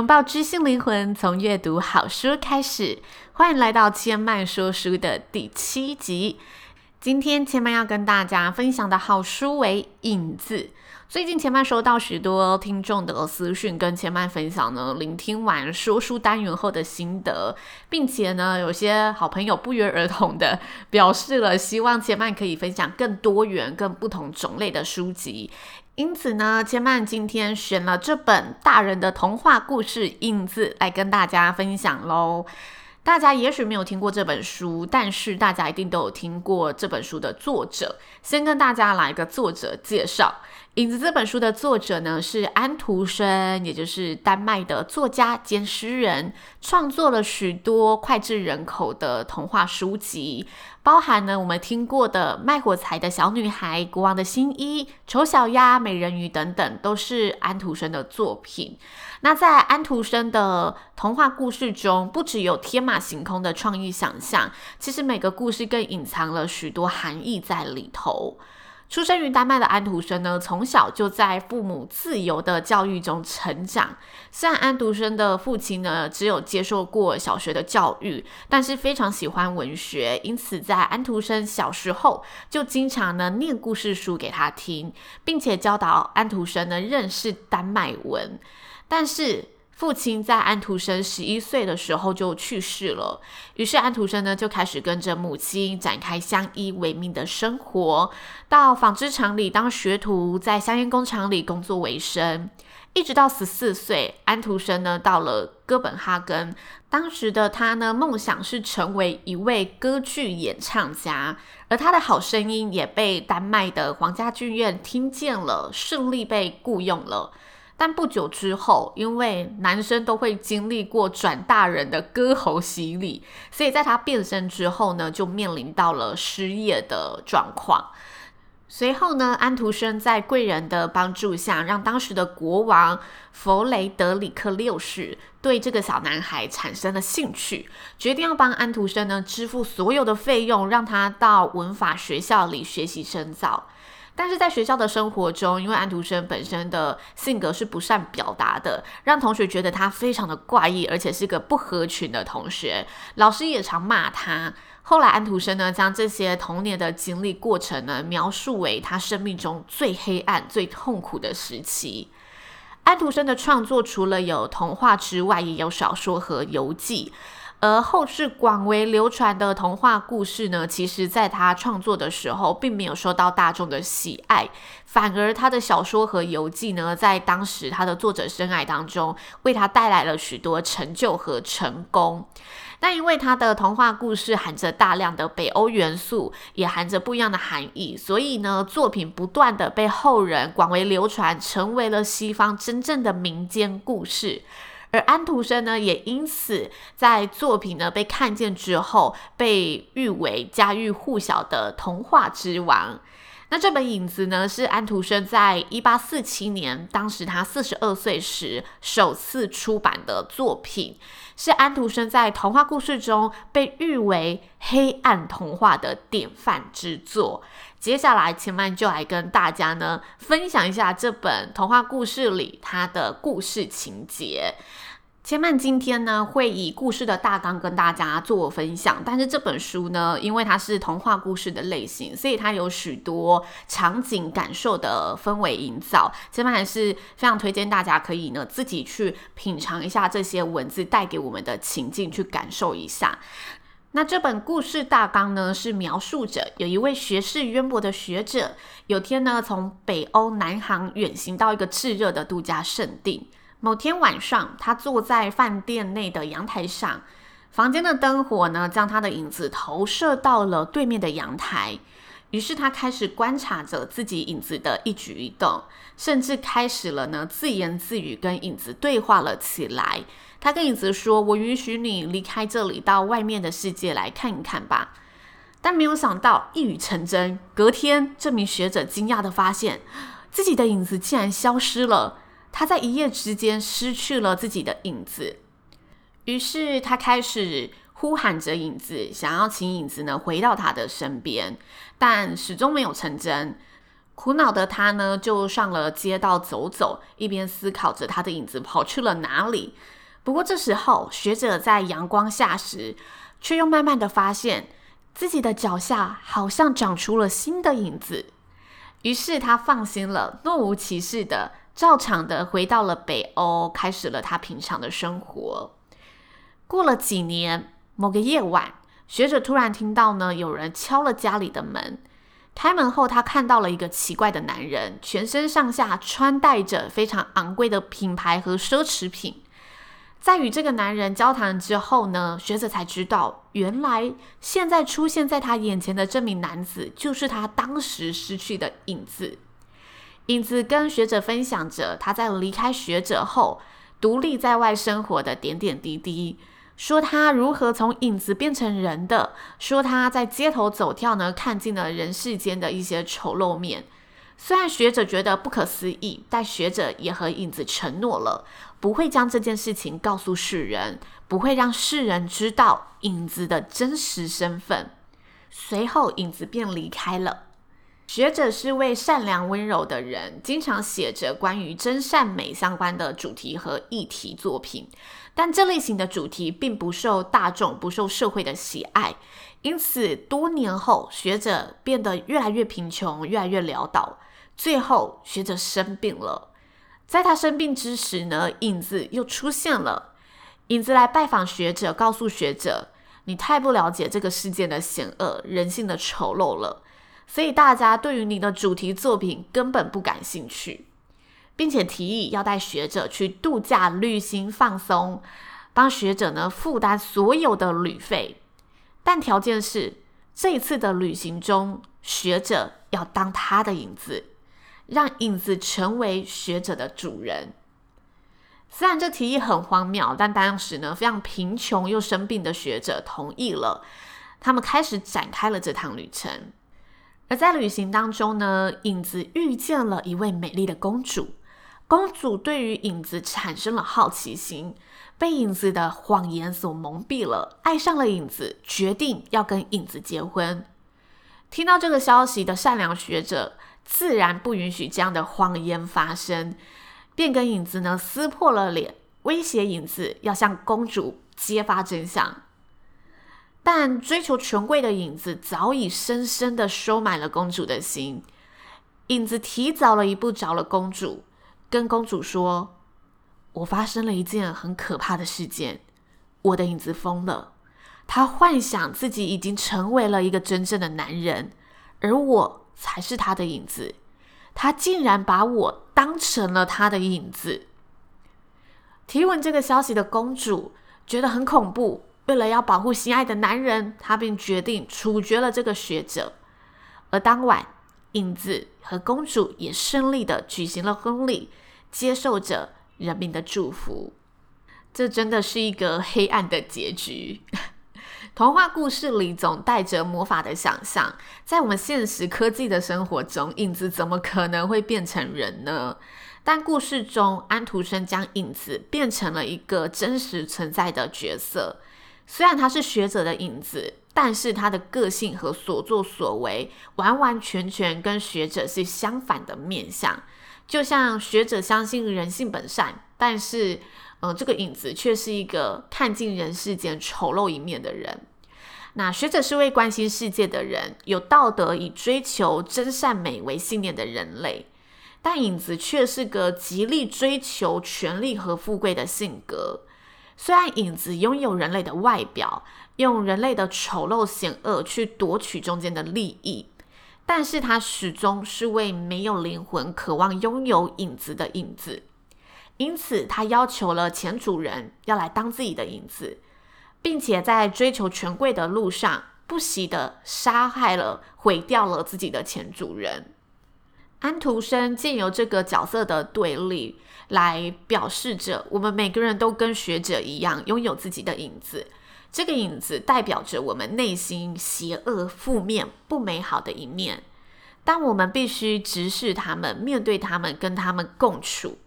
拥抱知性灵魂，从阅读好书开始。欢迎来到千曼说书的第七集。今天千曼要跟大家分享的好书为《影子》。最近千曼收到许多听众的私讯，跟千曼分享呢，聆听完说书单元后的心得，并且呢，有些好朋友不约而同的表示了希望千曼可以分享更多元、更不同种类的书籍。因此呢，千曼今天选了这本大人的童话故事《影子》来跟大家分享喽。大家也许没有听过这本书，但是大家一定都有听过这本书的作者。先跟大家来一个作者介绍。影子这本书的作者呢，是安徒生，也就是丹麦的作家兼诗人，创作了许多脍炙人口的童话书籍，包含呢我们听过的《卖火柴的小女孩》、《国王的新衣》、《丑小鸭》、《美人鱼》等等，都是安徒生的作品。那在安徒生的童话故事中，不只有天马行空的创意想象，其实每个故事更隐藏了许多含义在里头。出生于丹麦的安徒生呢，从小就在父母自由的教育中成长。虽然安徒生的父亲呢，只有接受过小学的教育，但是非常喜欢文学，因此在安徒生小时候就经常呢念故事书给他听，并且教导安徒生呢认识丹麦文。但是父亲在安徒生十一岁的时候就去世了，于是安徒生呢就开始跟着母亲展开相依为命的生活，到纺织厂里当学徒，在香烟工厂里工作为生，一直到十四岁，安徒生呢到了哥本哈根，当时的他呢梦想是成为一位歌剧演唱家，而他的好声音也被丹麦的皇家剧院听见了，顺利被雇佣了。但不久之后，因为男生都会经历过转大人的歌喉洗礼，所以在他变身之后呢，就面临到了失业的状况。随后呢，安徒生在贵人的帮助下，让当时的国王弗雷德里克六世对这个小男孩产生了兴趣，决定要帮安徒生呢支付所有的费用，让他到文法学校里学习深造。但是在学校的生活中，因为安徒生本身的性格是不善表达的，让同学觉得他非常的怪异，而且是个不合群的同学。老师也常骂他。后来安徒生呢，将这些童年的经历过程呢，描述为他生命中最黑暗、最痛苦的时期。安徒生的创作除了有童话之外，也有小说和游记。而后世广为流传的童话故事呢，其实在他创作的时候，并没有受到大众的喜爱，反而他的小说和游记呢，在当时他的作者生涯当中，为他带来了许多成就和成功。但因为他的童话故事含着大量的北欧元素，也含着不一样的含义，所以呢，作品不断的被后人广为流传，成为了西方真正的民间故事。而安徒生呢，也因此在作品呢被看见之后，被誉为家喻户晓的童话之王。那这本《影子》呢，是安徒生在一八四七年，当时他四十二岁时首次出版的作品，是安徒生在童话故事中被誉为黑暗童话的典范之作。接下来，千嫚就来跟大家呢分享一下这本童话故事里它的故事情节。千曼今天呢会以故事的大纲跟大家做分享，但是这本书呢，因为它是童话故事的类型，所以它有许多场景感受的氛围营造。千曼还是非常推荐大家可以呢自己去品尝一下这些文字带给我们的情境，去感受一下。那这本故事大纲呢，是描述着有一位学识渊博的学者，有天呢从北欧南航远行到一个炙热的，度假胜地。某天晚上，他坐在饭店内的阳台上，房间的灯火呢，将他的影子投射到了对面的阳台。于是他开始观察着自己影子的一举一动，甚至开始了呢自言自语，跟影子对话了起来。他跟影子说：“我允许你离开这里，到外面的世界来看一看吧。”但没有想到一语成真，隔天这名学者惊讶地发现，自己的影子竟然消失了。他在一夜之间失去了自己的影子，于是他开始呼喊着影子，想要请影子呢回到他的身边，但始终没有成真。苦恼的他呢，就上了街道走走，一边思考着他的影子跑去了哪里。不过这时候，学者在阳光下时，却又慢慢的发现自己的脚下好像长出了新的影子。于是他放心了，若无其事的照常的回到了北欧，开始了他平常的生活。过了几年。某个夜晚，学者突然听到呢，有人敲了家里的门。开门后，他看到了一个奇怪的男人，全身上下穿戴着非常昂贵的品牌和奢侈品。在与这个男人交谈之后呢，学者才知道，原来现在出现在他眼前的这名男子，就是他当时失去的影子。影子跟学者分享着他在离开学者后，独立在外生活的点点滴滴。说他如何从影子变成人的，说他在街头走跳呢，看尽了人世间的一些丑陋面。虽然学者觉得不可思议，但学者也和影子承诺了，不会将这件事情告诉世人，不会让世人知道影子的真实身份。随后，影子便离开了。学者是位善良温柔的人，经常写着关于真善美相关的主题和议题作品。但这类型的主题并不受大众、不受社会的喜爱，因此多年后，学者变得越来越贫穷，越来越潦倒。最后，学者生病了。在他生病之时呢，影子又出现了。影子来拜访学者，告诉学者：“你太不了解这个世界的险恶、人性的丑陋了，所以大家对于你的主题作品根本不感兴趣。”并且提议要带学者去度假、旅行、放松，帮学者呢负担所有的旅费，但条件是这一次的旅行中，学者要当他的影子，让影子成为学者的主人。虽然这提议很荒谬，但当时呢非常贫穷又生病的学者同意了，他们开始展开了这趟旅程。而在旅行当中呢，影子遇见了一位美丽的公主。公主对于影子产生了好奇心，被影子的谎言所蒙蔽了，爱上了影子，决定要跟影子结婚。听到这个消息的善良学者自然不允许这样的谎言发生，便跟影子呢撕破了脸，威胁影子要向公主揭发真相。但追求权贵的影子早已深深的收买了公主的心，影子提早了一步找了公主。跟公主说：“我发生了一件很可怕的事件，我的影子疯了。他幻想自己已经成为了一个真正的男人，而我才是他的影子。他竟然把我当成了他的影子。”提闻这个消息的公主觉得很恐怖，为了要保护心爱的男人，他便决定处决了这个学者。而当晚，影子和公主也顺利的举行了婚礼，接受着人民的祝福。这真的是一个黑暗的结局。童话故事里总带着魔法的想象，在我们现实科技的生活中，影子怎么可能会变成人呢？但故事中，安徒生将影子变成了一个真实存在的角色。虽然他是学者的影子，但是他的个性和所作所为完完全全跟学者是相反的面相。就像学者相信人性本善，但是，嗯、呃，这个影子却是一个看尽人世间丑陋一面的人。那学者是位关心世界的人，有道德以追求真善美为信念的人类，但影子却是个极力追求权力和富贵的性格。虽然影子拥有人类的外表，用人类的丑陋险恶去夺取中间的利益，但是他始终是位没有灵魂、渴望拥有影子的影子。因此，他要求了前主人要来当自己的影子，并且在追求权贵的路上，不惜的杀害了、毁掉了自己的前主人。安徒生借由这个角色的对立，来表示着我们每个人都跟学者一样，拥有自己的影子。这个影子代表着我们内心邪恶、负面、不美好的一面，但我们必须直视他们，面对他们，跟他们共处。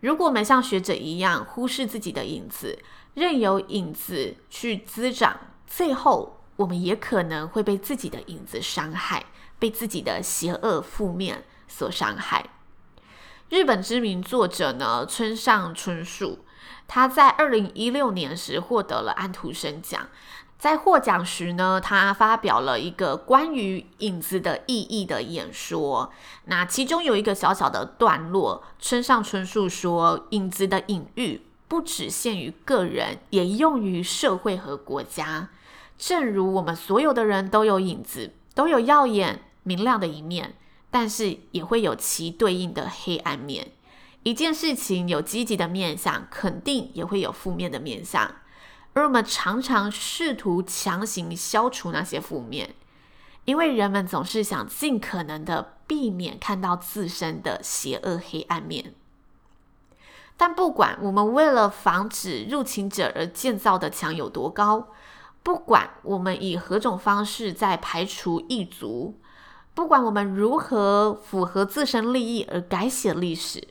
如果我们像学者一样忽视自己的影子，任由影子去滋长，最后我们也可能会被自己的影子伤害，被自己的邪恶、负面。所伤害。日本知名作者呢，村上春树，他在二零一六年时获得了安徒生奖。在获奖时呢，他发表了一个关于影子的意义的演说。那其中有一个小小的段落，村上春树说，影子的隐喻不只限于个人，也用于社会和国家。正如我们所有的人都有影子，都有耀眼明亮的一面。但是也会有其对应的黑暗面。一件事情有积极的面向，肯定也会有负面的面向。而我们常常试图强行消除那些负面，因为人们总是想尽可能的避免看到自身的邪恶黑暗面。但不管我们为了防止入侵者而建造的墙有多高，不管我们以何种方式在排除异族。不管我们如何符合自身利益而改写历史，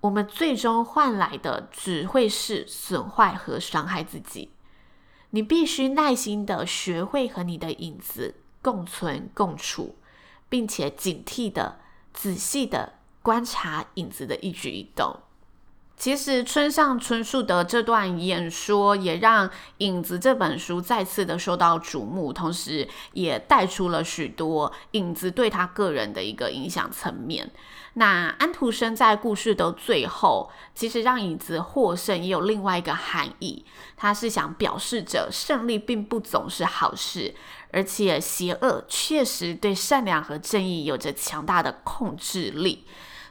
我们最终换来的只会是损坏和伤害自己。你必须耐心的学会和你的影子共存共处，并且警惕的、仔细的观察影子的一举一动。其实，村上春树的这段演说也让《影子》这本书再次的受到瞩目，同时也带出了许多影子对他个人的一个影响层面。那安徒生在故事的最后，其实让影子获胜也有另外一个含义，他是想表示着胜利并不总是好事，而且邪恶确实对善良和正义有着强大的控制力，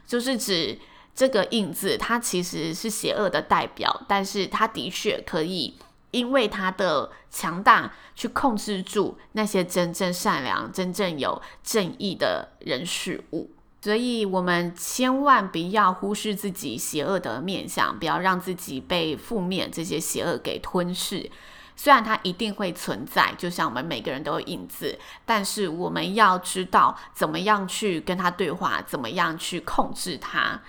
就是指。这个影子，它其实是邪恶的代表，但是它的确可以因为它的强大去控制住那些真正善良、真正有正义的人事物。所以，我们千万不要忽视自己邪恶的面相，不要让自己被负面这些邪恶给吞噬。虽然它一定会存在，就像我们每个人都有影子，但是我们要知道怎么样去跟它对话，怎么样去控制它。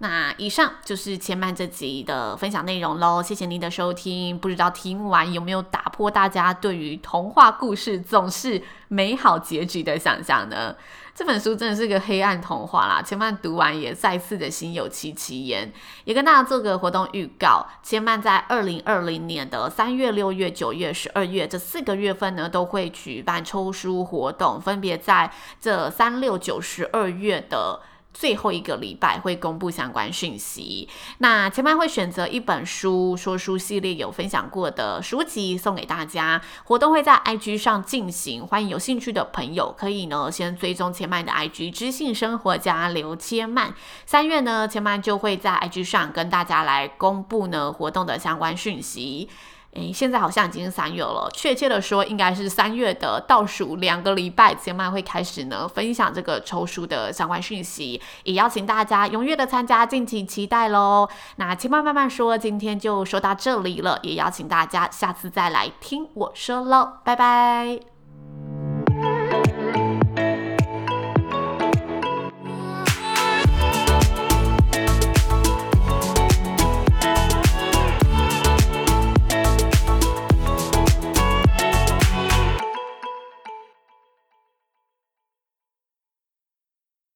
那以上就是千嫚这集的分享内容喽，谢谢您的收听。不知道听完有没有打破大家对于童话故事总是美好结局的想象呢？这本书真的是个黑暗童话啦，千嫚读完也再次的心有戚戚焉。也跟大家做个活动预告，千嫚在二零二零年的三月、六月、九月、十二月这四个月份呢，都会举办抽书活动，分别在这三六九十二月的。最后一个礼拜会公布相关讯息。那千嫚会选择一本书，说书系列有分享过的书籍送给大家。活动会在 IG 上进行，欢迎有兴趣的朋友可以呢先追踪千嫚的 IG，知性生活家刘千曼。三月呢，千嫚就会在 IG 上跟大家来公布呢活动的相关讯息。诶，现在好像已经是三月了，确切的说，应该是三月的倒数两个礼拜，千嫚会开始呢分享这个抽书的相关讯息，也邀请大家踊跃的参加，敬请期待喽。那千嫚慢慢说，今天就说到这里了，也邀请大家下次再来听我说喽，拜拜。